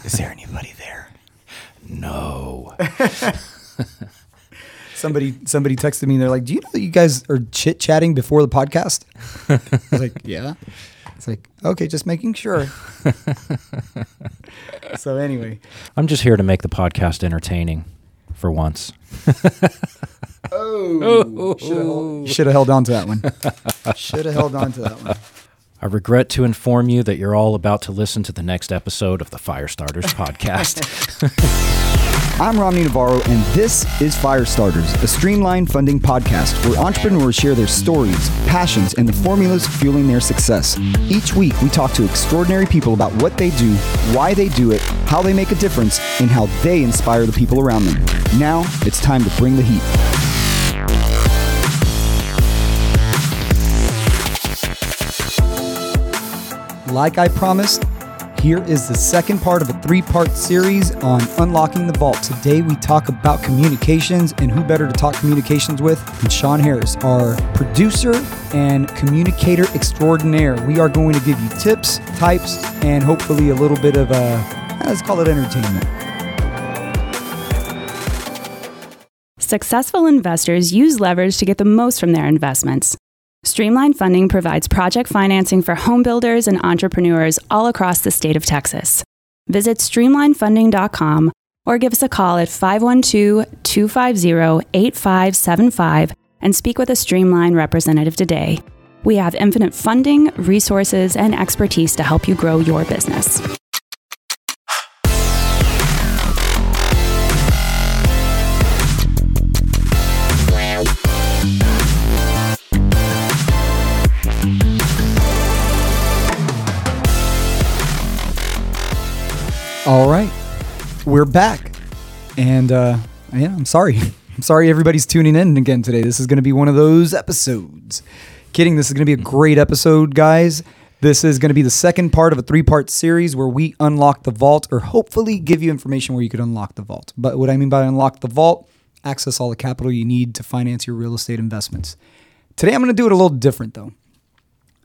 Is there anybody there? No. Somebody somebody texted me. and They're like, "Do you know that you guys are chit chatting before the podcast?" I was like, "Yeah." It's like, okay, just making sure. so anyway, I'm just here to make the podcast entertaining for once. oh, you should have held on to that one. Should have held on to that one. I regret to inform you that you're all about to listen to the next episode of the Firestarters podcast. I'm Romney Navarro, and this is Firestarters, a streamlined funding podcast where entrepreneurs share their stories, passions, and the formulas fueling their success. Each week, we talk to extraordinary people about what they do, why they do it, how they make a difference, and how they inspire the people around them. Now, it's time to bring the heat. Like I promised, here is the second part of a three part series on unlocking the vault. Today, we talk about communications and who better to talk communications with than Sean Harris, our producer and communicator extraordinaire. We are going to give you tips, types, and hopefully a little bit of a, let's call it entertainment. Successful investors use leverage to get the most from their investments. Streamline Funding provides project financing for home builders and entrepreneurs all across the state of Texas. Visit streamlinefunding.com or give us a call at 512 250 8575 and speak with a Streamline representative today. We have infinite funding, resources, and expertise to help you grow your business. All right, we're back, and uh, yeah, I'm sorry. I'm sorry everybody's tuning in again today. This is going to be one of those episodes. Kidding, this is going to be a great episode, guys. This is going to be the second part of a three-part series where we unlock the vault, or hopefully give you information where you could unlock the vault. But what I mean by unlock the vault, access all the capital you need to finance your real estate investments. Today, I'm going to do it a little different, though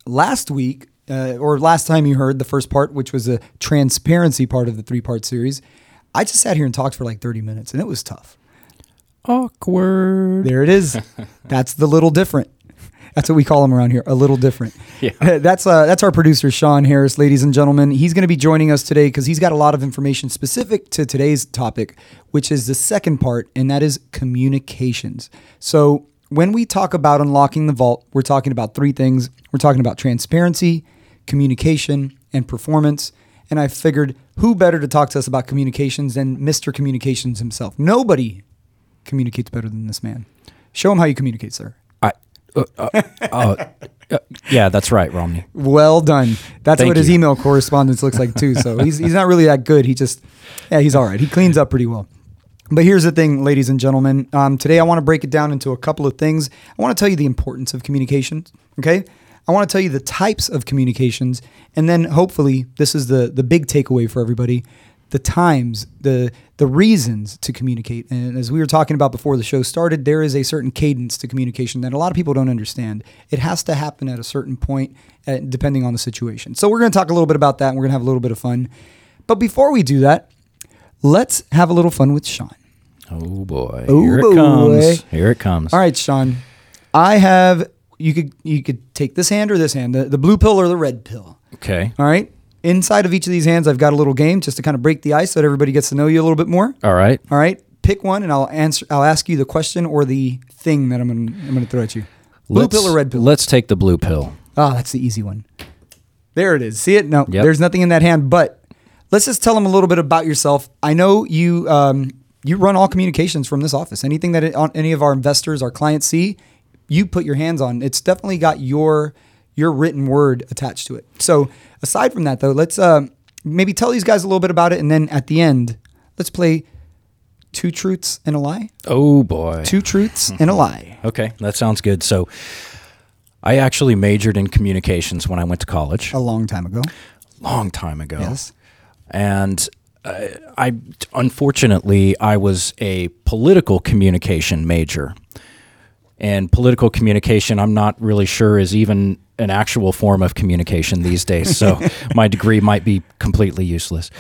last week, uh, or last time you heard the first part, which was a transparency part of the three part series, I just sat here and talked for like 30 minutes and it was tough. Awkward. There it is. That's the little different. That's what we call him around here, a little different. Yeah. that's uh, that's our producer Sean Harris, ladies and gentlemen. He's going to be joining us today because he's got a lot of information specific to today's topic, which is the second part, and that is communications. So when we talk about unlocking the vault, we're talking about three things. We're talking about transparency, communication, and performance. And I figured who better to talk to us about communications than Mr. Communications himself? Nobody communicates better than this man. Show him how you communicate, sir. I, uh, uh, uh, uh, yeah, that's right, Romney. Well done. That's Thank what his you. email correspondence looks like too. So he's he's not really that good. He just yeah, he's all right. He cleans up pretty well. But here's the thing, ladies and gentlemen. Um, today I want to break it down into a couple of things. I want to tell you the importance of communications. Okay. I want to tell you the types of communications, and then hopefully this is the the big takeaway for everybody: the times, the the reasons to communicate. And as we were talking about before the show started, there is a certain cadence to communication that a lot of people don't understand. It has to happen at a certain point, uh, depending on the situation. So we're going to talk a little bit about that, and we're going to have a little bit of fun. But before we do that, let's have a little fun with Sean. Oh boy. Oh, Here it comes. Here it comes. All right, Sean. I have you could you could take this hand or this hand, the, the blue pill or the red pill. Okay. All right. Inside of each of these hands, I've got a little game just to kind of break the ice so that everybody gets to know you a little bit more. All right. All right. Pick one, and I'll answer. I'll ask you the question or the thing that I'm gonna I'm gonna throw at you. Blue Let's- pill or red pill? Let's take the blue pill. Ah, that's the easy one. There it is. See it? No, Yep. there's nothing in that hand. But let's just tell them a little bit about yourself. I know you um, you run all communications from this office. Anything that it, any of our investors, our clients see, you put your hands on. It's definitely got your your written word attached to it. So aside from that, though, let's uh, maybe tell these guys a little bit about it, and then at the end, let's play two truths and a lie. Oh boy. Two truths and a lie. Okay, that sounds good. So, I actually majored in communications when I went to college, A long time ago. long time ago. Yes. And uh, I, unfortunately, I was a political communication major. And political communication, I'm not really sure is even an actual form of communication these days. So my degree might be completely useless.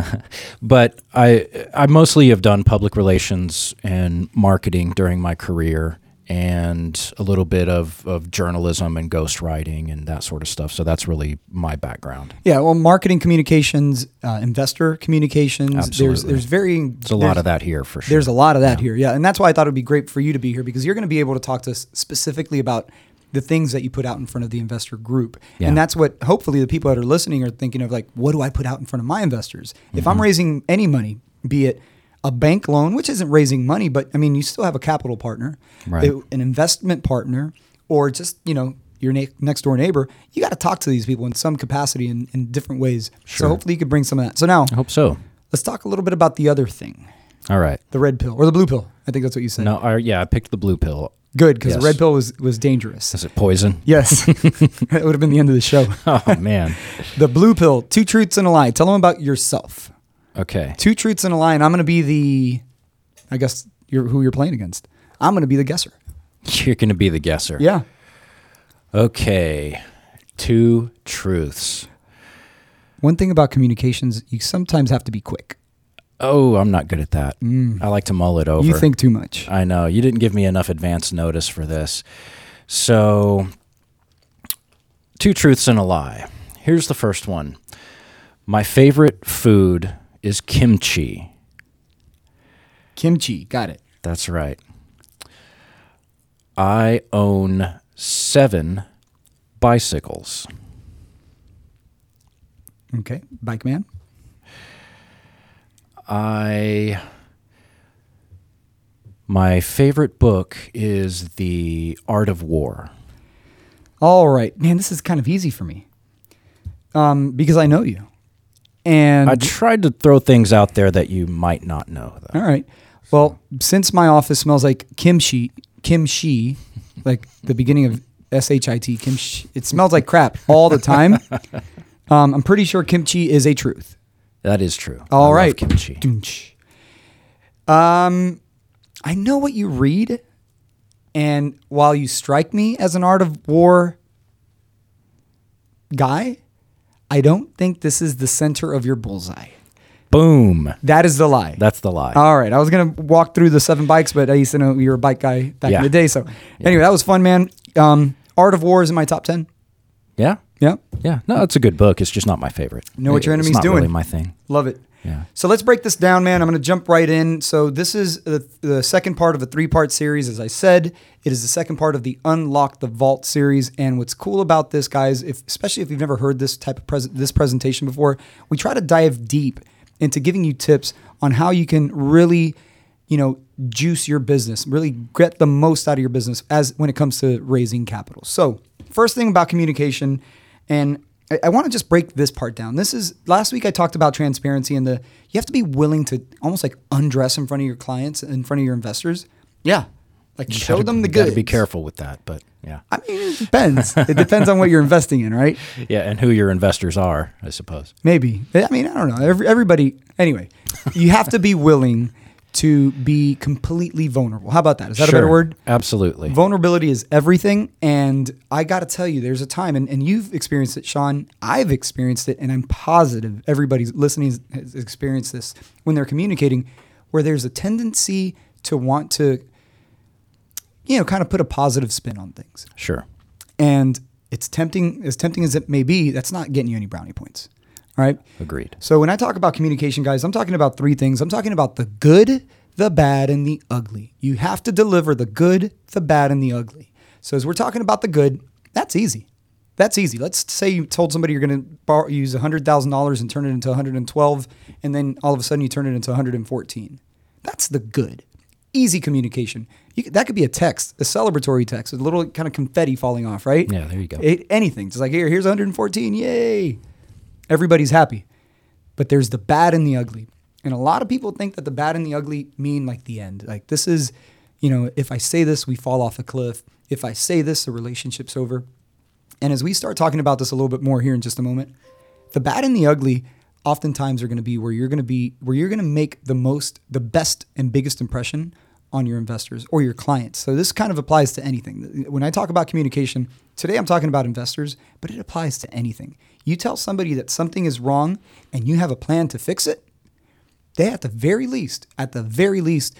but I I mostly have done public relations and marketing during my career and a little bit of, of journalism and ghostwriting and that sort of stuff. So that's really my background. Yeah, well, marketing communications, uh, investor communications. There's Absolutely. there's very There's a lot of that here for sure. There's a lot of that here, yeah, and that's why I thought it would be great for you to be here because you're going to be able to talk to us specifically about the things that you put out in front of the investor group, Yeah. and that's what hopefully the people that are listening are thinking of like, what do I put out in front of my investors? If Mm-hmm. I'm raising any money, be it a bank loan, which isn't raising money, but I mean, you still have a capital partner, Right. an investment partner, or just you know your ne- next door neighbor. You got to talk to these people in some capacity in, in different ways. So hopefully you could bring some of that. So now I hope so. let's talk a little bit about the other thing All right. the red pill or the blue pill. I think that's what you said. No, I, yeah, I picked the blue pill. Good, because the red pill was was dangerous. Is it poison? Yes, that would have been the end of the show. Oh man. The blue pill, two truths and a lie. Tell them about yourself. Okay. Two truths and a lie, and I'm going to be the, I guess you're who you're playing against. I'm going to be the guesser. You're going to be the guesser. Yeah. Okay. Two truths. One thing about communications, you sometimes have to be quick. Oh, I'm not good at that. Mm. I like to mull it over. You think too much. I know. You didn't give me enough advance notice for this. So, two truths and a lie. Here's the first one My favorite food is kimchi. Kimchi, got it. That's right. I own seven bicycles. Okay, bike man. I. My favorite book is The Art of War. All right, man, this is kind of easy for me, um, because I know you, and I tried to throw things out there that you might not know, though. All right. Well, since my office smells like kimchi, kimchi, like the beginning of S H I T, kimchi, it smells like crap all the time. Um, I'm pretty sure kimchi is a truth. That is true. All I right, kimchi. Um, I know what you read, and while you strike me as an art of war guy, I don't think this is the center of your bullseye. Boom. That is the lie. That's the lie. All right. I was going to walk through the seven bikes, but I used to know you were a bike guy back in the day. So, anyway, that was fun, man. Um, Art of War is in my top 10. yeah. Yeah. Yeah. No, it's a good book. It's just not my favorite. Know what your It's enemy's doing. Really my thing. Love it. So let's break this down, man. I'm going to jump right in. So this is the, the second part of a three-part series. As I said, it is the second part of the Unlock the Vault series. And what's cool about this, guys, if especially if you've never heard this type of pres- this presentation before, we try to dive deep into giving you tips on how you can really, you know, juice your business, really get the most out of your business as when it comes to raising capital. So first thing about communication, and I, I want to just break this part down. This is last week I talked about transparency and the you have to be willing to almost like undress in front of your clients, in front of your investors. Yeah. Like show Gotta- them the good. Be careful with that, but yeah. I mean, it depends. it depends on what you're investing in, right? Yeah, and who your investors are, I suppose. Maybe. I mean, I don't know. Every, everybody. Anyway, you have to be willing to be completely vulnerable. How about that? Is that a better word? Absolutely. Vulnerability is everything. And I got to tell you, there's a time, and, and you've experienced it, Sean. I've experienced it, and I'm positive everybody's listening has experienced this when they're communicating, where there's a tendency to want to, you know, kind of put a positive spin on things. Sure. And it's tempting, as tempting as it may be, that's not getting you any brownie points. Right. Agreed. So when I talk about communication, guys, I'm talking about three things. I'm talking about the good, the bad, and the ugly. You have to deliver the good, the bad, and the ugly. So as we're talking about the good, that's easy. That's easy. Let's say you told somebody you're going to borrow, use $100,000 and turn it into 112, and then all of a sudden you turn it into 114. That's the good. Easy communication. You, that could be a text, a celebratory text, a little kind of confetti falling off, right? Yeah, there you go. It, anything. It's like here, here's 114. Yay! Everybody's happy. But there's the bad and the ugly. And a lot of people think that the bad and the ugly mean like the end. Like this is, you know, if I say this, we fall off a cliff. If I say this, the relationship's over. And as we start talking about this a little bit more here in just a moment, the bad and the ugly oftentimes are going to be where you're going to be where you're going to make the most the best and biggest impression on your investors or your clients. So this kind of applies to anything. When I talk about communication, today I'm talking about investors, but it applies to anything. You tell somebody that something is wrong and you have a plan to fix it, they at the very least, at the very least,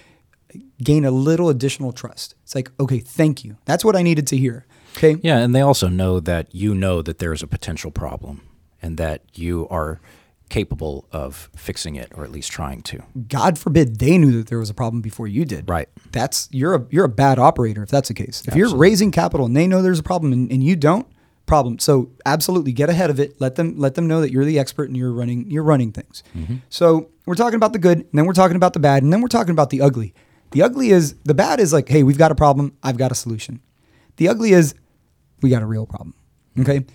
gain a little additional trust. It's like, okay, thank you. That's what I needed to hear. Okay. Yeah, and they also know that you know that there is a potential problem and that you are capable of fixing it or at least trying to. God forbid they knew that there was a problem before you did. Right. That's you're a you're a bad operator if that's the case. If you're raising capital and they know there's a problem and, and you don't, problem. So absolutely get ahead of it. Let them let them know that you're the expert and you're running you're running things. Mm-hmm. So we're talking about the good, and then we're talking about the bad, and then we're talking about the ugly. The ugly is the bad is like, hey, we've got a problem, I've got a solution. The ugly is we got a real problem. Mm-hmm. Okay.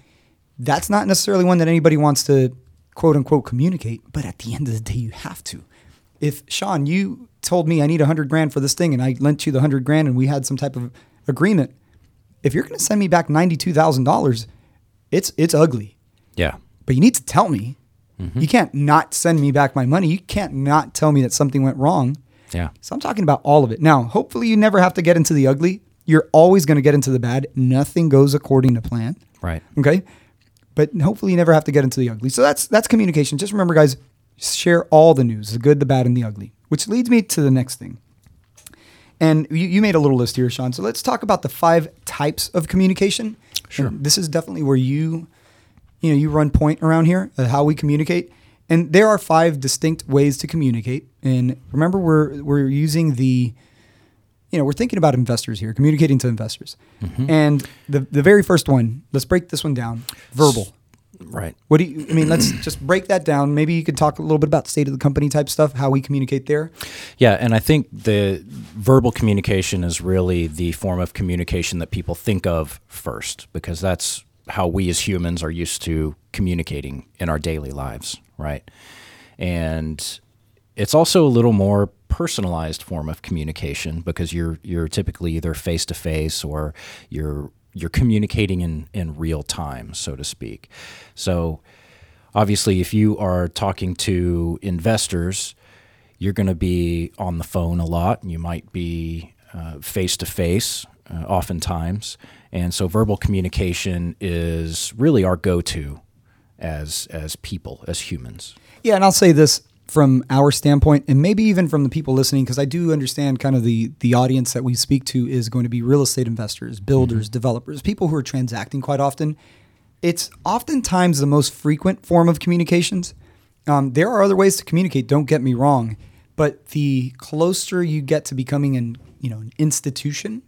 That's not necessarily one that anybody wants to quote unquote communicate, but at the end of the day, you have to. If Sean, you told me I need a hundred grand for this thing and I lent you the hundred grand and we had some type of agreement, if you're going to send me back $92,000, it's, it's ugly, Yeah. but you need to tell me. Mm-hmm. You can't not send me back my money. You can't not tell me that something went wrong. Yeah. So I'm talking about all of it. Now, hopefully, you never have to get into the ugly. You're always going to get into the bad. Nothing goes according to plan. Right. Okay. But hopefully, you never have to get into the ugly. So that's that's communication. Just remember, guys, share all the news, the good, the bad, and the ugly. Which leads me to the next thing. And you, you made a little list here, Sean. So let's talk about the five types of communication. Sure. And this is definitely where you, you know, you run point around here, uh, how we communicate. And there are five distinct ways to communicate. And remember, we're we're using the, you know, we're thinking about investors here, communicating to investors. Mm-hmm. And the the very first one, let's break this one down. Verbal. Right. What do you? I mean, let's just break that down. Maybe you could talk a little bit about state of the company type stuff, how we communicate there. Yeah, and I think the verbal communication is really the form of communication that people think of first because that's how we as humans are used to communicating in our daily lives, right? And it's also a little more personalized form of communication because you're you're typically either face to face or you're you're communicating in in real time, so to speak. So obviously if you are talking to investors, you're going to be on the phone a lot and you might be face to face oftentimes. And so verbal communication is really our go-to as as people, as humans. Yeah, and I'll say this from our standpoint, and maybe even from the people listening, because I do understand kind of the the audience that we speak to is going to be real estate investors, builders, developers, people who are transacting quite often. It's oftentimes the most frequent form of communications. Um, there are other ways to communicate. Don't get me wrong, but the closer you get to becoming an you know an institution,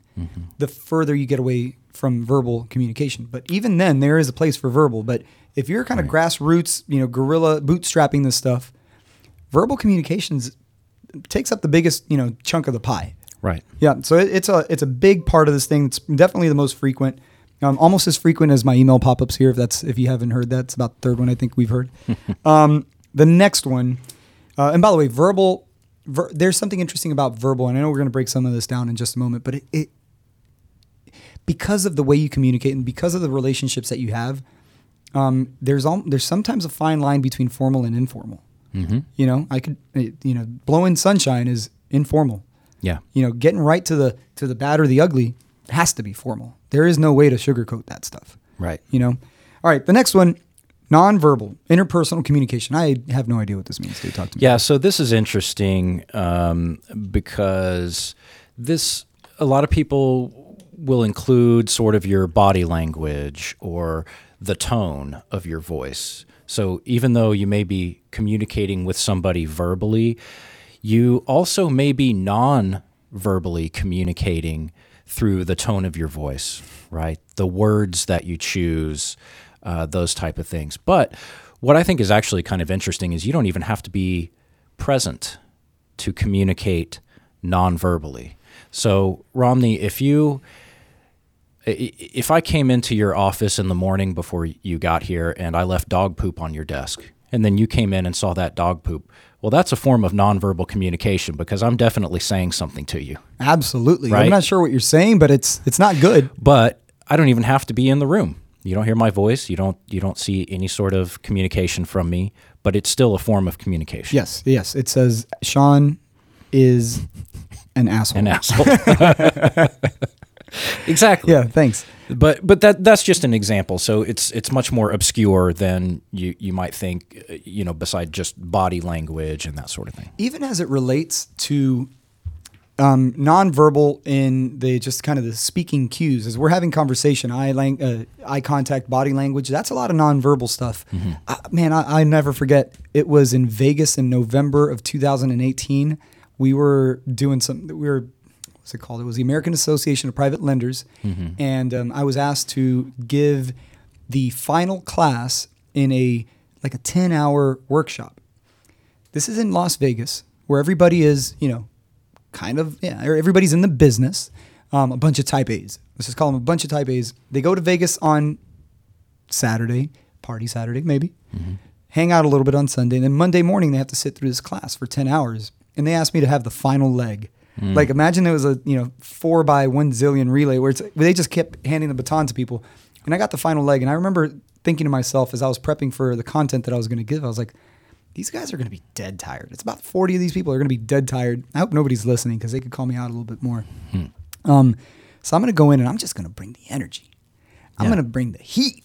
the further you get away from verbal communication. But even then, there is a place for verbal. But if you're kind of grassroots, you know, guerrilla bootstrapping this stuff, verbal communications takes up the biggest you know chunk of the pie. Right. Yeah, so it, it's a it's a big part of this thing. It's definitely the most frequent, um, almost as frequent as my email pop ups here. If that's if you haven't heard that, it's about the third one I think we've heard. um, the next one, uh, and by the way, verbal. Ver, there's something interesting about verbal, and I know we're going to break some of this down in just a moment, but it, it because of the way you communicate and because of the relationships that you have, um, there's all, there's sometimes a fine line between formal and informal. Mm-hmm. You know, I could, eh, you know, blowing sunshine is informal Yeah. you know, getting right to the to the bad or the ugly has to be formal. There is no way to sugarcoat that stuff. Right. You know. All right, the next one, nonverbal interpersonal communication. I have no idea what this means. They talk to me. Yeah, so this is interesting um, because this a lot of people will include sort of your body language or the tone of your voice. So even though you may be communicating with somebody verbally, you also may be non-verbally communicating through the tone of your voice, right? The words that you choose, uh, those type of things. But what I think is actually kind of interesting is you don't even have to be present to communicate non-verbally. So Romney, if you if I came into your office in the morning before you got here and I left dog poop on your desk, and then you came in and saw that dog poop, well, that's a form of nonverbal communication because I'm definitely saying something to you. Absolutely. Right. I'm not sure what you're saying, but it's it's not good. But I don't even have to be in the room. You don't hear my voice. You don't you don't see any sort of communication from me, but it's still a form of communication. Yes, yes. It says Sean is an asshole. an asshole. exactly. Yeah, thanks. But but that that's just an example. So it's it's much more obscure than you you might think. You know, beside just body language and that sort of thing. Even as it relates to um, nonverbal in the just kind of the speaking cues, as we're having conversation, eye lang- uh, eye contact, body language. That's a lot of nonverbal stuff. Uh, man, I, I never forget. It was in Vegas in November of 2018. We were doing some. We were what's it called? It was the American Association of Private Lenders, and um, I was asked to give the final class in a like a 10 hour workshop. This is in Las Vegas, where everybody is, you know, kind of, yeah, everybody's in the business. Um, a bunch of type A's. Let's just call them a bunch of type A's. They go to Vegas on Saturday, party Saturday, maybe, hang out a little bit on Sunday. And then Monday morning, they have to sit through this class for 10 hours. And they asked me to have the final leg. Like, imagine it was a, you know, four by one zillion relay where, it's, where they just kept handing the baton to people. And I got the final leg. And I remember thinking to myself as I was prepping for the content that I was going to give, I was like, these guys are going to be dead tired. It's about 40 of these people are going to be dead tired. I hope nobody's listening because they could call me out a little bit more. Um, so I'm going to go in and I'm just going to bring the energy. I'm Yeah. going to bring the heat.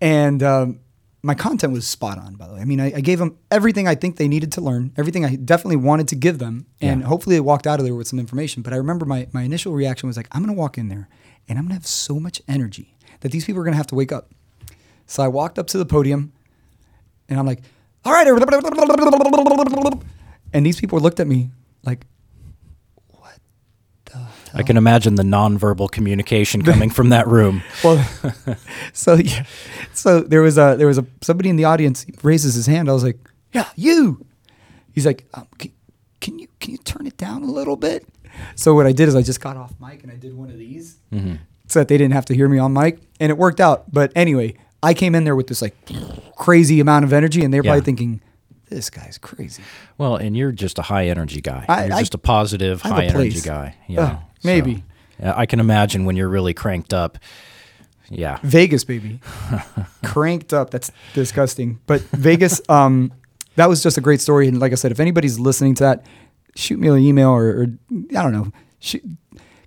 And um, my content was spot on, by the way. I mean, I, I gave them everything I think they needed to learn, everything I definitely wanted to give them. And Yeah. hopefully they walked out of there with some information. But I remember my, my initial reaction was like, I'm going to walk in there and I'm going to have so much energy that these people are going to have to wake up. So I walked up to the podium and I'm like, all right. And these people looked at me like, what the hell? I can imagine the nonverbal communication coming from that room. Well, so yeah, so there was a there was a somebody in the audience raises his hand. I was like, yeah, you. He's like, um, can, can you can you turn it down a little bit? So what I did is I just got off mic and I did one of these so that they didn't have to hear me on mic, and it worked out. But anyway, I came in there with this like crazy amount of energy, and they're Yeah. probably thinking, this guy's crazy. Well, and you're just a high energy guy. I- you're I- just a positive, I have a high energy guy. Yeah, maybe. yeah, I can imagine when you're really cranked up. Yeah. Vegas, baby. Cranked up. That's disgusting. But Vegas, um, that was just a great story. And like I said, if anybody's listening to that, shoot me an email or, or I don't know, shoot,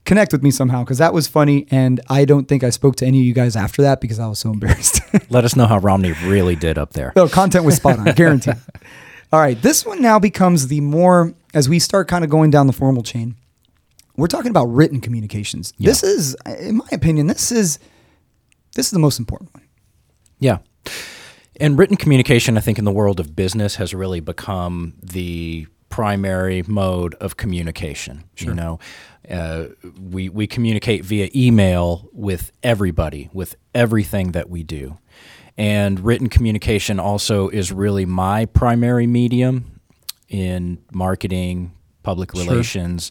connect with me somehow because that was funny. And I don't think I spoke to any of you guys after that because I was so embarrassed. Let us know how Romney really did up there. no, content was spot on, guaranteed. All right. This one now becomes the more, as we start kind of going down the formal chain, we're talking about written communications. This is, in my opinion, this is. This is the most important one. Yeah. And written communication, I think, in the world of business has really become the primary mode of communication. You know, uh, we, we communicate via email with everybody, with everything that we do. And written communication also is really my primary medium in marketing, public relations,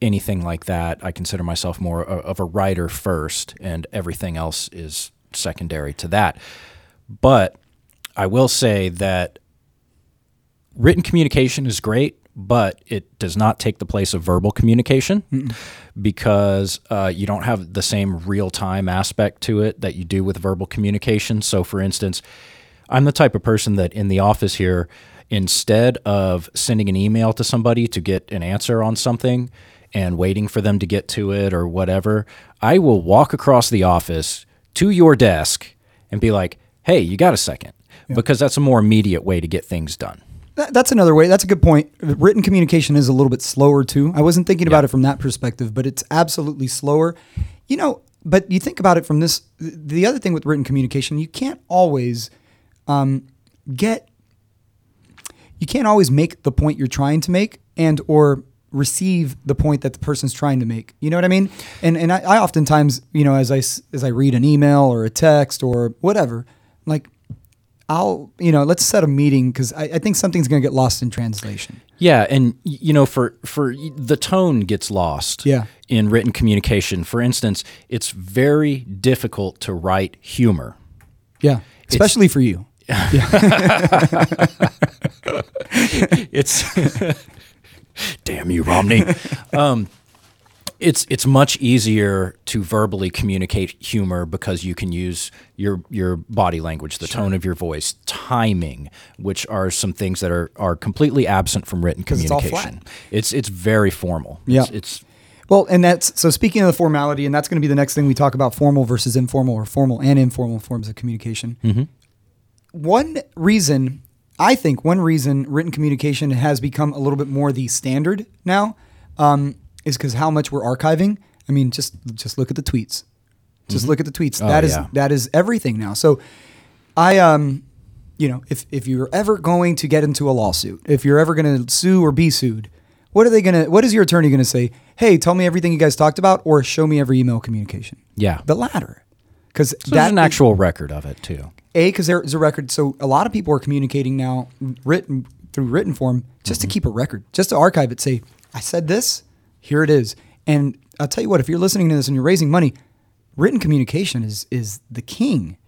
anything like that. I consider myself more of a writer first, and everything else is secondary to that. But I will say that written communication is great, but it does not take the place of verbal communication because uh, you don't have the same real time aspect to it that you do with verbal communication. So, for instance, I'm the type of person that in the office here, instead of sending an email to somebody to get an answer on something and waiting for them to get to it or whatever, I will walk across the office to your desk and be like, hey, you got a second? Because that's a more immediate way to get things done. That's another way. That's a good point. Written communication is a little bit slower too. I wasn't thinking about it from that perspective, but it's absolutely slower. You know, but you think about it from this. The other thing with written communication, you can't always um, get. You can't always make the point you're trying to make, and or receive the point that the person's trying to make. You know what I mean? And and I, I oftentimes, you know, as I as I read an email or a text or whatever, like I'll, you know, let's set a meeting because I, I think something's going to get lost in translation. Yeah, and you know, for for the tone gets lost. Yeah. In written communication, for instance, it's very difficult to write humor. Yeah. Especially for you. Yeah. it's damn you, Romney. um, it's it's much easier to verbally communicate humor because you can use your your body language, the tone of your voice, timing, which are some things that are are completely absent from written it's all communication. flat. It's it's very formal. Yeah. It's, it's Well, and that's so speaking of the formality, and that's going to be the next thing we talk about formal versus informal or formal and informal forms of communication. One reason, I think, one reason written communication has become a little bit more the standard now um, is because how much we're archiving. I mean, just just look at the tweets. Just look at the tweets. Oh, That is yeah. that is everything now. So, I um, you know, if if you're ever going to get into a lawsuit, if you're ever going to sue or be sued, what are they to? What is your attorney going to say? Hey, tell me everything you guys talked about, or show me every email communication. yeah. The latter, because So there's an actual record of it too. A because there is a record. So a lot of people are communicating now written through written form just to mm-hmm. keep a record, just to archive it. Say, I said this, here it is. And I'll tell you what, if you're listening to this and you're raising money, written communication is is the king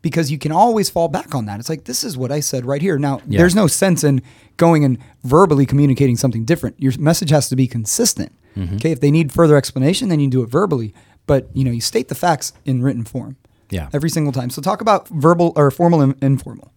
because you can always fall back on that. It's like this is what I said right here. Now, Yeah. there's no sense in going and verbally communicating something different. Your message has to be consistent. Mm-hmm. Okay, if they need further explanation, then you do it verbally. But you know, you state the facts in written form. Yeah. Every single time. So talk about verbal or formal and informal.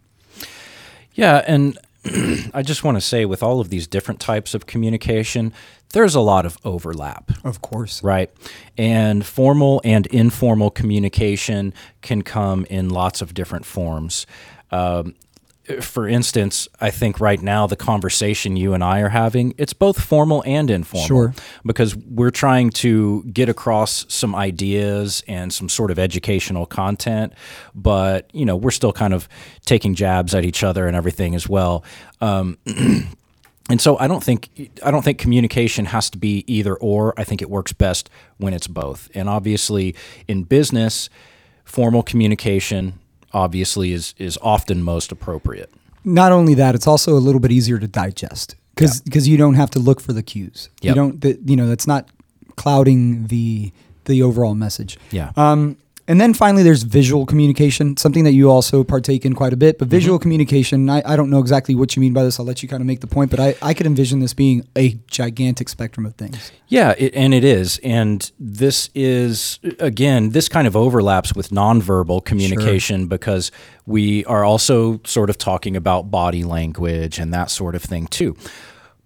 Yeah, and I just want to say with all of these different types of communication, there's a lot of overlap. Of course. Right. And formal and informal communication can come in lots of different forms. Um, for instance, I think right now the conversation you and I are having, it's both formal and informal. Sure. Because we're trying to get across some ideas and some sort of educational content, but you know, we're still kind of taking jabs at each other and everything as well. Um, and so I don't think I don't think communication has to be either or. I think it works best when it's both. And obviously, in business, formal communication obviously is is often most appropriate. Not only that, it's also a little bit easier to digest because because you don't have to look for the cues. You don't that you know that's not clouding the the overall message. Yeah. Um, and then finally, there's visual communication, something that you also partake in quite a bit. But mm-hmm. visual communication, I, I don't know exactly what you mean by this. I'll let you kind of make the point, but I, I could envision this being a gigantic spectrum of things. Yeah, it, and it is. And this is, again, this kind of overlaps with nonverbal communication because we are also sort of talking about body language and that sort of thing too.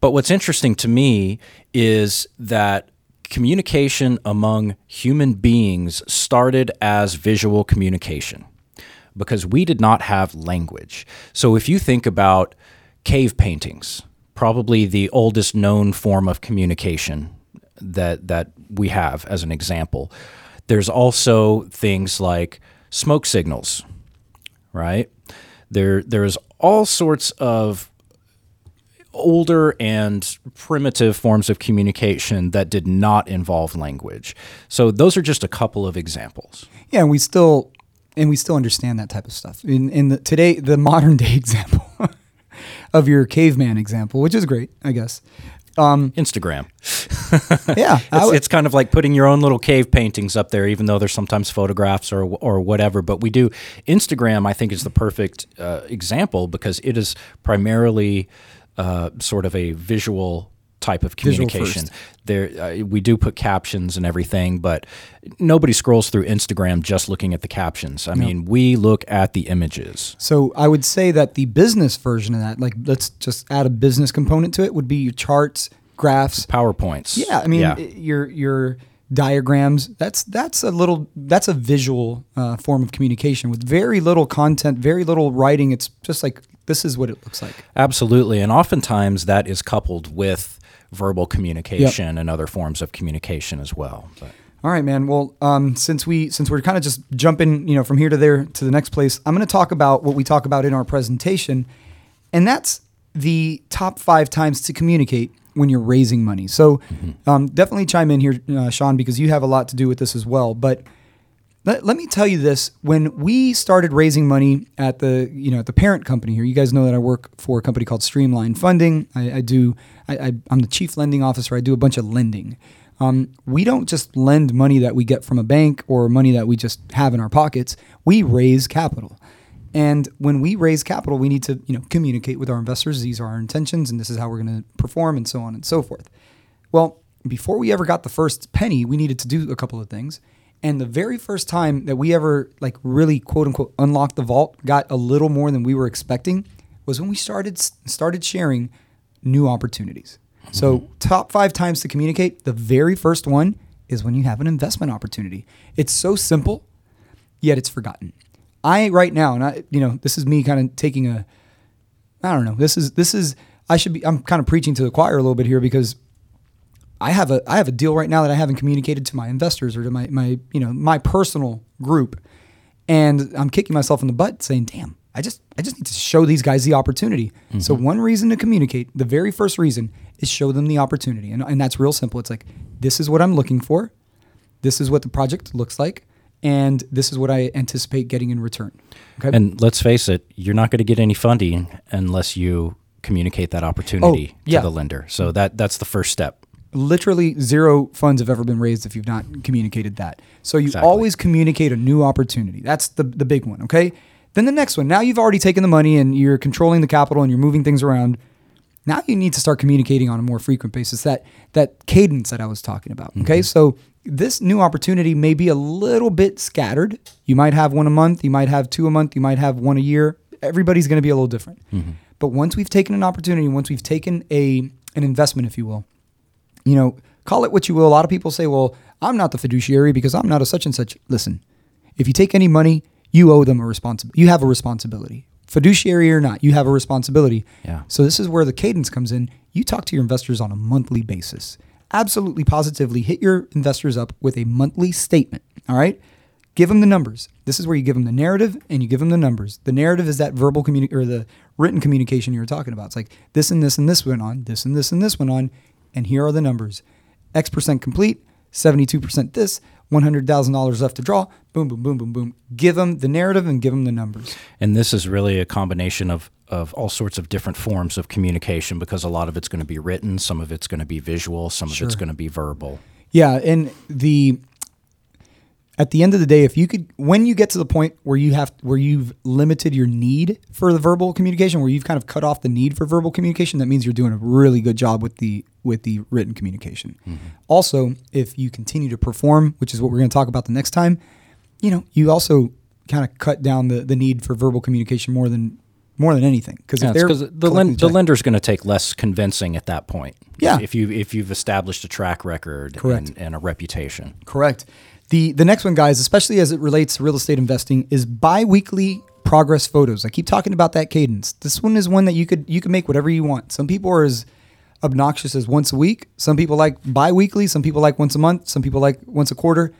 But what's interesting to me is that communication among human beings started as visual communication because we did not have language. So if you think about cave paintings, probably the oldest known form of communication that that we have as an example. There's also things like smoke signals, right? There there's all sorts of older and primitive forms of communication that did not involve language. So those are just a couple of examples. Yeah, and we still and we still understand that type of stuff. In in the today the modern day example of your caveman example, which is great, I guess. Um, Instagram. yeah, It's, would- it's kind of like putting your own little cave paintings up there, even though there's sometimes photographs or or whatever. But we do Instagram. I think is the perfect uh, example because it is primarily uh, sort of a visual type of communication. There, uh, we do put captions and everything, but nobody scrolls through Instagram just looking at the captions. I mean, we look at the images. So I would say that the business version of that, like let's just add a business component to it, would be your charts, graphs. PowerPoints. Yeah, I mean yeah. your your diagrams. That's that's a little that's a visual uh, form of communication with very little content, very little writing. It's just like this is what it looks like. Absolutely. And oftentimes that is coupled with verbal communication and other forms of communication as well. But All right, man. Well, um, since we since we're kind of just jumping, you know, from here to there to the next place, I'm going to talk about what we talk about in our presentation, and that's the top five times to communicate when you're raising money. So, um, definitely chime in here, uh, Sean, because you have a lot to do with this as well. But let, let me tell you this: when we started raising money at the you know at the parent company here, you guys know that I work for a company called Streamline Funding. I, I do I, I'm the chief lending officer. I do a bunch of lending. Um, we don't just lend money that we get from a bank or money that we just have in our pockets. We raise capital. And when we raise capital, we need to, you know, communicate with our investors. These are our intentions, and this is how we're going to perform, and so on and so forth. Well, before we ever got the first penny, we needed to do a couple of things. And the very first time that we ever like really quote unquote unlocked the vault, got a little more than we were expecting, was when we started started sharing new opportunities. So mm-hmm. top five times to communicate. The very first one is when you have an investment opportunity. It's so simple, yet it's forgotten. I right now, and I, you know, this is me kind of taking a, I don't know. This is this is I should be. I'm kind of preaching to the choir a little bit here because I have a I have a deal right now that I haven't communicated to my investors or to my my you know my personal group, and I'm kicking myself in the butt saying, "Damn, I just I just need to show these guys the opportunity." So mm-hmm. one reason to communicate, the very first reason, is show them the opportunity, and and that's real simple. It's like this is what I'm looking for, this is what the project looks like, and this is what I anticipate getting in return. Okay. And let's face it, you're not going to get any funding unless you communicate that opportunity Oh, yeah. to the lender. So that that's the first step. Literally zero funds have ever been raised if you've not communicated that. So you Exactly. always communicate a new opportunity. That's the the big one, okay? Then the next one. Now you've already taken the money and you're controlling the capital and you're moving things around. Now you need to start communicating on a more frequent basis. That that cadence that I was talking about. Mm-hmm. Okay? So this new opportunity may be a little bit scattered. You might have one a month, you might have two a month, you might have one a year. Everybody's going to be a little different. Mm-hmm. But once we've taken an opportunity, once we've taken a an investment if you will, you know, call it what you will. A lot of people say, well, I'm not the fiduciary because I'm not a such and such. Listen, if you take any money, you owe them a responsibility. You have a responsibility. Fiduciary or not, you have a responsibility. Yeah. So this is where the cadence comes in. You talk to your investors on a monthly basis. Absolutely positively hit your investors up with a monthly statement. All right. Give them the numbers. This is where you give them the narrative and you give them the numbers. The narrative is that verbal communi- or the written communication you were talking about. It's like this and this and this went on, this and this and this went on, and here are the numbers. X percent complete, 72% this, $100,000 left to draw. Boom, boom, boom, boom, boom. Give them the narrative and give them the numbers. And this is really a combination of, of all sorts of different forms of communication because a lot of it's going to be written, some of it's going to be visual, some of it's going to be verbal. Yeah, and the at the end of the day, if you could, when you get to the point where you have, where you've limited your need for the verbal communication, where you've kind of cut off the need for verbal communication, that means you're doing a really good job with the with the written communication. Mm-hmm. Also, if you continue to perform, which is what we're going to talk about the next time, you know, you also kind of cut down the the need for verbal communication more than more than anything because Yeah, if they're because the, collecting len- the lender's going to take less convincing at that point. Yeah. If you if you've established a track record Correct. And, and a reputation. Correct. The the next one, guys, especially as it relates to real estate investing, is biweekly progress photos. I keep talking about that cadence. This one is one that you could you can make whatever you want. Some people are as obnoxious as once a week. Some people like biweekly. Some people like once a month. Some people like once a quarter.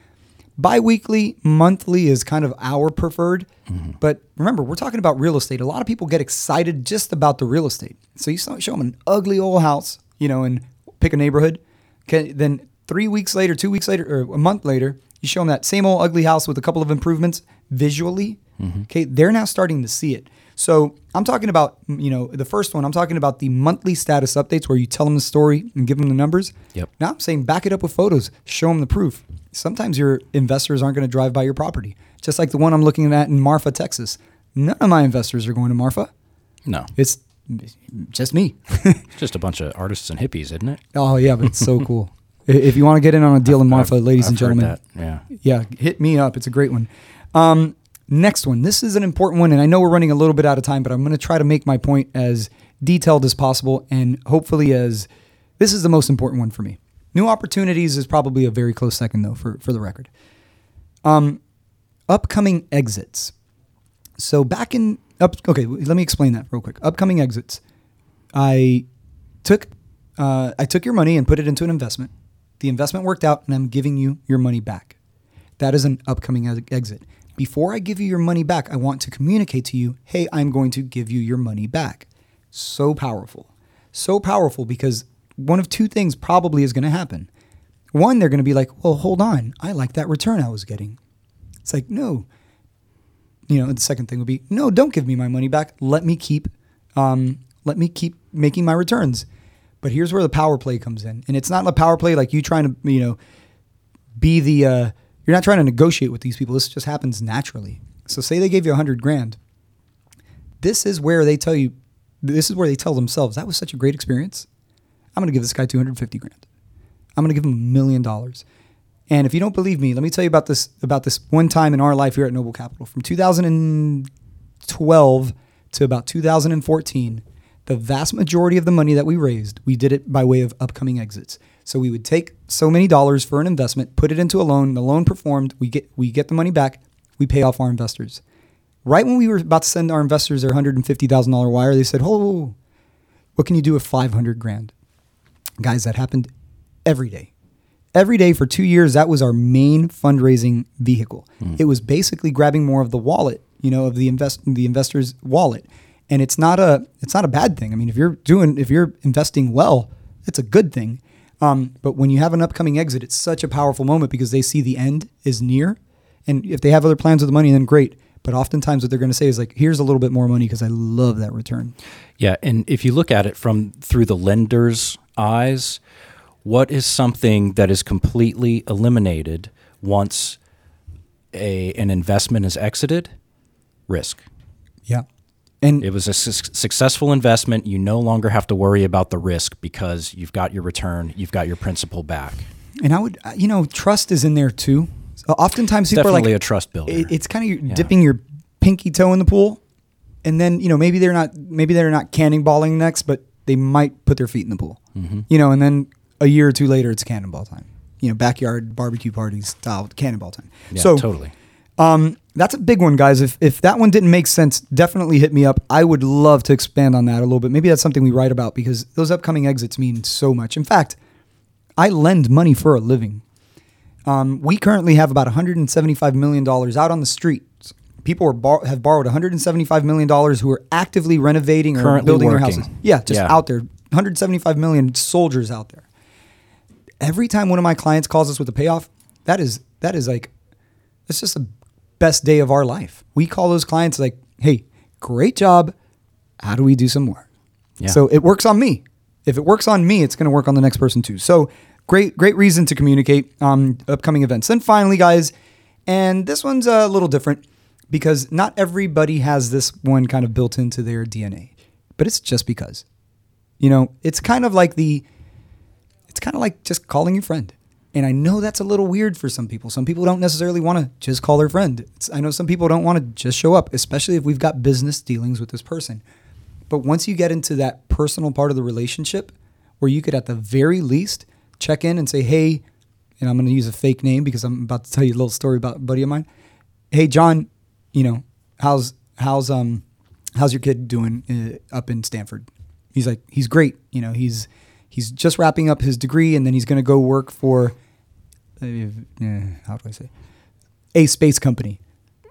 Biweekly, monthly is kind of our preferred. Mm-hmm. But remember, we're talking about real estate. A lot of people get excited just about the real estate. So you show them an ugly old house, you know, and pick a neighborhood. Okay, then three weeks later, two weeks later, or a month later, you show them that same old ugly house with a couple of improvements visually. Mm-hmm. Okay, they're now starting to see it. So I'm talking about, you know, the first one. I'm talking about the monthly status updates where you tell them the story and give them the numbers. Yep. Now I'm saying back it up with photos, show them the proof. Sometimes your investors aren't going to drive by your property, just like the one I'm looking at in Marfa, Texas. None of my investors are going to Marfa. No, It's just me. just a bunch of artists and hippies, isn't it? oh yeah, but it's so cool. If you want to get in on a deal in Marfa, I've- ladies and I've heard gentlemen, Yeah. yeah, hit me up. It's a great one. Um, next one. This is an important one, and I know we're running a little bit out of time, but I'm going to try to make my point as detailed as possible, and hopefully as this is the most important one for me. New opportunities is probably a very close second, though, for for the record. Um, upcoming exits. So back in up. Okay, let me explain that real quick. Upcoming exits. I took uh, I took your money and put it into an investment. The investment worked out, and I'm giving you your money back. That is an upcoming ex- exit. Before I give you your money back, I want to communicate to you, hey, I'm going to give you your money back. So powerful. So powerful because one of two things probably is going to happen. One, they're going to be like, well, hold on. I like that return I was getting. It's like, no. You know, the second thing would be, no, don't give me my money back. Let me keep, um, let me keep making my returns. But here's where the power play comes in, and it's not a power play like you trying to, you know, be the. Uh, you're not trying to negotiate with these people. This just happens naturally. So say they gave you a hundred grand. This is where they tell you. This is where they tell themselves that was such a great experience. I'm going to give this guy 250 grand. I'm going to give him a million dollars. And if you don't believe me, let me tell you about this about this one time in our life here at Noble Capital from 2012 to about 2014. The vast majority of the money that we raised, we did it by way of upcoming exits. So we would take so many dollars for an investment, put it into a loan. The loan performed. We get we get the money back. We pay off our investors. Right when we were about to send our investors their hundred and fifty thousand dollar wire, they said, "Oh, what can you do with five hundred grand?" Guys, that happened every day. Every day for two years, that was our main fundraising vehicle. Hmm. It was basically grabbing more of the wallet, you know, of the invest the investor's wallet. And it's not a it's not a bad thing. I mean, if you're doing if you're investing well, it's a good thing. Um, but when you have an upcoming exit, it's such a powerful moment because they see the end is near. And if they have other plans with the money, then great. But oftentimes, what they're going to say is like, "Here's a little bit more money because I love that return." Yeah, and if you look at it from through the lender's eyes, what is something that is completely eliminated once a an investment is exited? Risk. Yeah, and It was a su- successful investment. You no longer have to worry about the risk because you've got your return, you've got your principal back. and I would, you know, trust is in there too. Oftentimes, people Definitely are a trust builder. it- it's kind of dipping your pinky toe in the pool, and then you know maybe they're not maybe they're not cannonballing next, but they might put their feet in the pool. Mm-hmm. You know, and then a year or two later, it's cannonball time. You know, backyard barbecue parties style cannonball time. yeah, so totally. Um, that's a big one, guys. If if that one didn't make sense, definitely hit me up. I would love to expand on that a little bit. Maybe that's something we write about because those upcoming exits mean so much. In fact, I lend money for a living. Um, we currently have about 175 million dollars out on the streets. People are bar- have borrowed 175 million dollars who are actively renovating or Currently building their houses. Yeah, just Yeah. out there. 175 million soldiers out there. Every time one of my clients calls us with a payoff, that is that is like it's just the best day of our life. We call those clients like, "Hey, great job. How do we do some more?" Yeah. So it works on me. If it works on me, it's going to work on the next person too. So great, great reason to communicate um, upcoming events. And finally, guys, and this one's a little different because not everybody has this one kind of built into their DNA, but it's just because. You know, it's kind of like the it's kind of like just calling your friend. And I know that's a little weird for some people. Some people don't necessarily want to just call their friend. It's, I know some people don't want to just show up, especially if we've got business dealings with this person. But once you get into that personal part of the relationship, where you could at the very least check in and say, "Hey," and I'm going to use a fake name because I'm about to tell you a little story about a buddy of mine. Hey, John, you know how's how's um how's your kid doing uh, up in Stanford? He's like, he's great. You know, he's he's just wrapping up his degree and then he's going to go work for uh, how do I say a space company.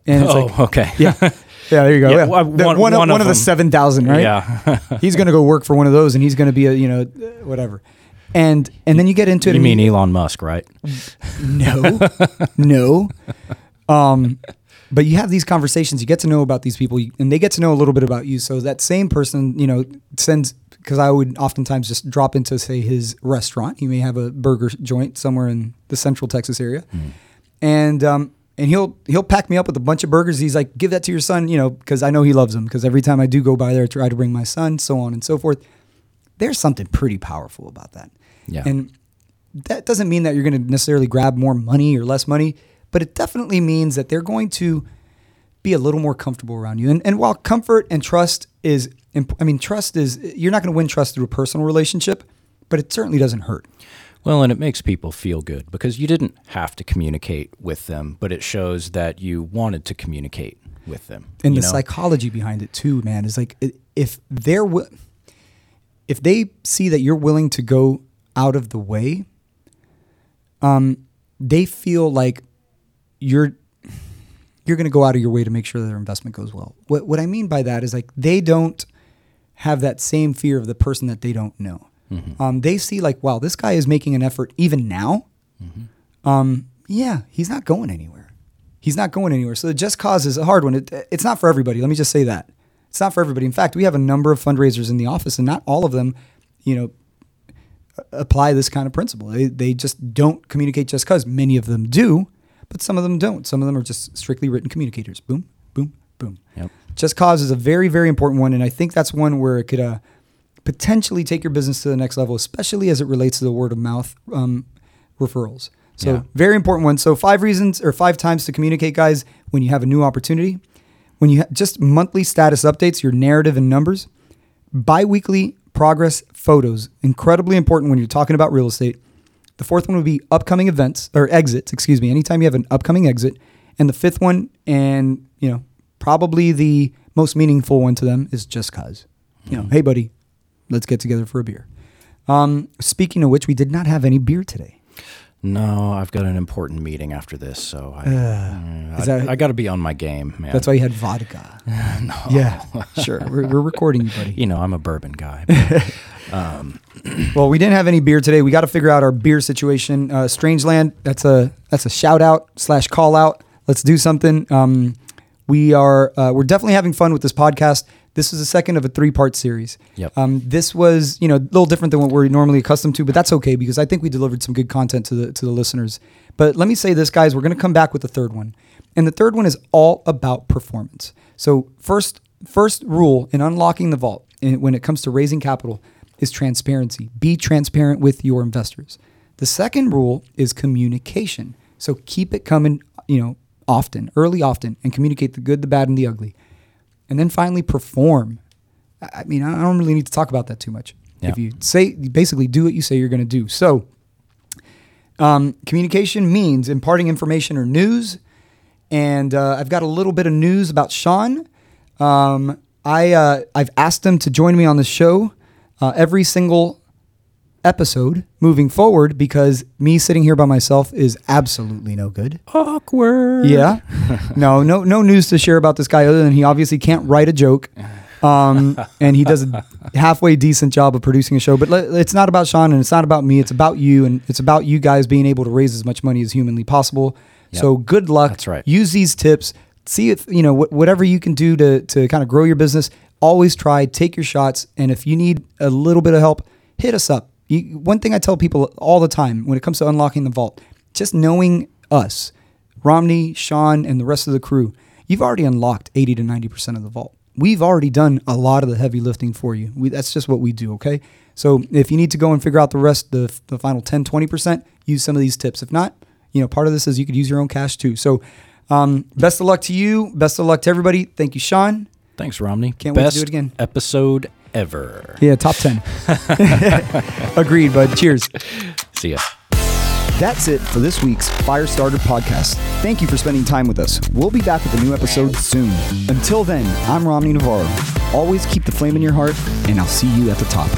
And it's oh, like, okay. yeah, yeah. There you go. Yeah, Yeah, The- one- one, of, one one of the seven thousand, right? Yeah. he's going to go work for one of those, and he's going to be a you know whatever. And and then you get into it. you mean Elon Musk, right? no, no. Um, but you have these conversations. You get to know about these people, and they get to know a little bit about you. So that same person, you know, sends because I would oftentimes just drop into say his restaurant. He may have a burger joint somewhere in the Central Texas area, and um, and he'll he'll pack me up with a bunch of burgers. He's like, give that to your son, you know, because I know he loves them. Because every time I do go by there, I try to bring my son, so on and so forth. There's something pretty powerful about that. Yeah. And that doesn't mean that you're going to necessarily grab more money or less money, but it definitely means that they're going to be a little more comfortable around you. And, and while comfort and trust is, imp- I mean, trust is, you're not going to win trust through a personal relationship, but it certainly doesn't hurt. Well, and it makes people feel good because you didn't have to communicate with them, but it shows that you wanted to communicate with them. And the know? psychology behind it too, man, is like if they're, wi- if they see that you're willing to go out of the way, um, they feel like you're you're going to go out of your way to make sure that their investment goes well. What what I mean by that is like they don't have that same fear of the person that they don't know. Um, they see like, wow, this guy is making an effort even now. Um, yeah, he's not going anywhere. He's not going anywhere. So the just cause is a hard one. It, it's not for everybody. Let me just say that it's not for everybody. In fact, we have a number of fundraisers in the office, and not all of them, you know, apply this kind of principle. They, they just don't communicate just because. Many of them do, but some of them don't. Some of them are just strictly written communicators. Boom, boom, boom. Yep. Just cause is a very, very important one. And I think that's one where it could uh, potentially take your business to the next level, especially as it relates to the word of mouth um, referrals. So Yeah. very important one. So five reasons or five times to communicate, guys, when you have a new opportunity. When you ha- just monthly status updates, your narrative and numbers, biweekly progress photos, incredibly important when you're talking about real estate. The fourth one would be upcoming events or exits, excuse me. Anytime you have an upcoming exit, and the fifth one, and you know, probably the most meaningful one to them is just cause. You know, hey buddy, let's get together for a beer. Um, speaking of which, we did not have any beer today. No, I've got an important meeting after this, so I, Uh, I, that- I got to be on my game, man. That's why you had vodka. no. Yeah, sure. We're, we're recording you, buddy. You know, I'm a bourbon guy. um, Well, we didn't have any beer today. We got to figure out our beer situation. Uh, Strange Land, that's a that's a shout out slash call out. Let's do something. Um, we are uh, we're definitely having fun with this podcast. This is the second of a three part series. Yep. Um, this was you know a little different than what we're normally accustomed to, but that's okay because I think we delivered some good content to the to the listeners. But let me say this, guys, we're going to come back with the third one, and the third one is all about performance. So first first rule in unlocking the vault when it comes to raising capital is transparency. Be transparent with your investors. The second rule is communication. So keep it coming, you know, often, early, often, and communicate the good, the bad, and the ugly. And then finally, perform. I mean, I don't really need to talk about that too much. Yeah. If you say, basically do what you say you're going to do. So, um, communication means imparting information or news. And uh, I've got a little bit of news about Sean. Um, I uh, I've asked him to join me on the show uh, every single episode moving forward because me sitting here by myself is absolutely no good. awkward. Yeah. no, no, no news to share about this guy other than he obviously can't write a joke. Um, and he does a halfway decent job of producing a show. But le- it's not about Sean and it's not about me. It's about you and it's about you guys being able to raise as much money as humanly possible. Yep. So good luck. That's right. Use these tips. See if you know wh- whatever you can do to to kind of grow your business. Always try. Take your shots. And if you need a little bit of help, hit us up. You, one thing I tell people all the time when it comes to unlocking the vault, just knowing us, Romney, Sean, and the rest of the crew, you've already unlocked 80 to 90% of the vault. We've already done a lot of the heavy lifting for you. We, that's just what we do, okay? So if you need to go and figure out the rest, the, the final 10, 20%, use some of these tips. If not, you know, part of this is you could use your own cash too. So um, best of luck to you. Best of luck to everybody. Thank you, Sean. Thanks, Romney. Can't wait to Best do it again. Episode ever. Yeah, top 10. Agreed, bud. Cheers. See ya. That's it for this week's Firestarter podcast. Thank you for spending time with us. We'll be back with a new episode soon. Until then, I'm Romney Navarro. Always keep the flame in your heart, and I'll see you at the top.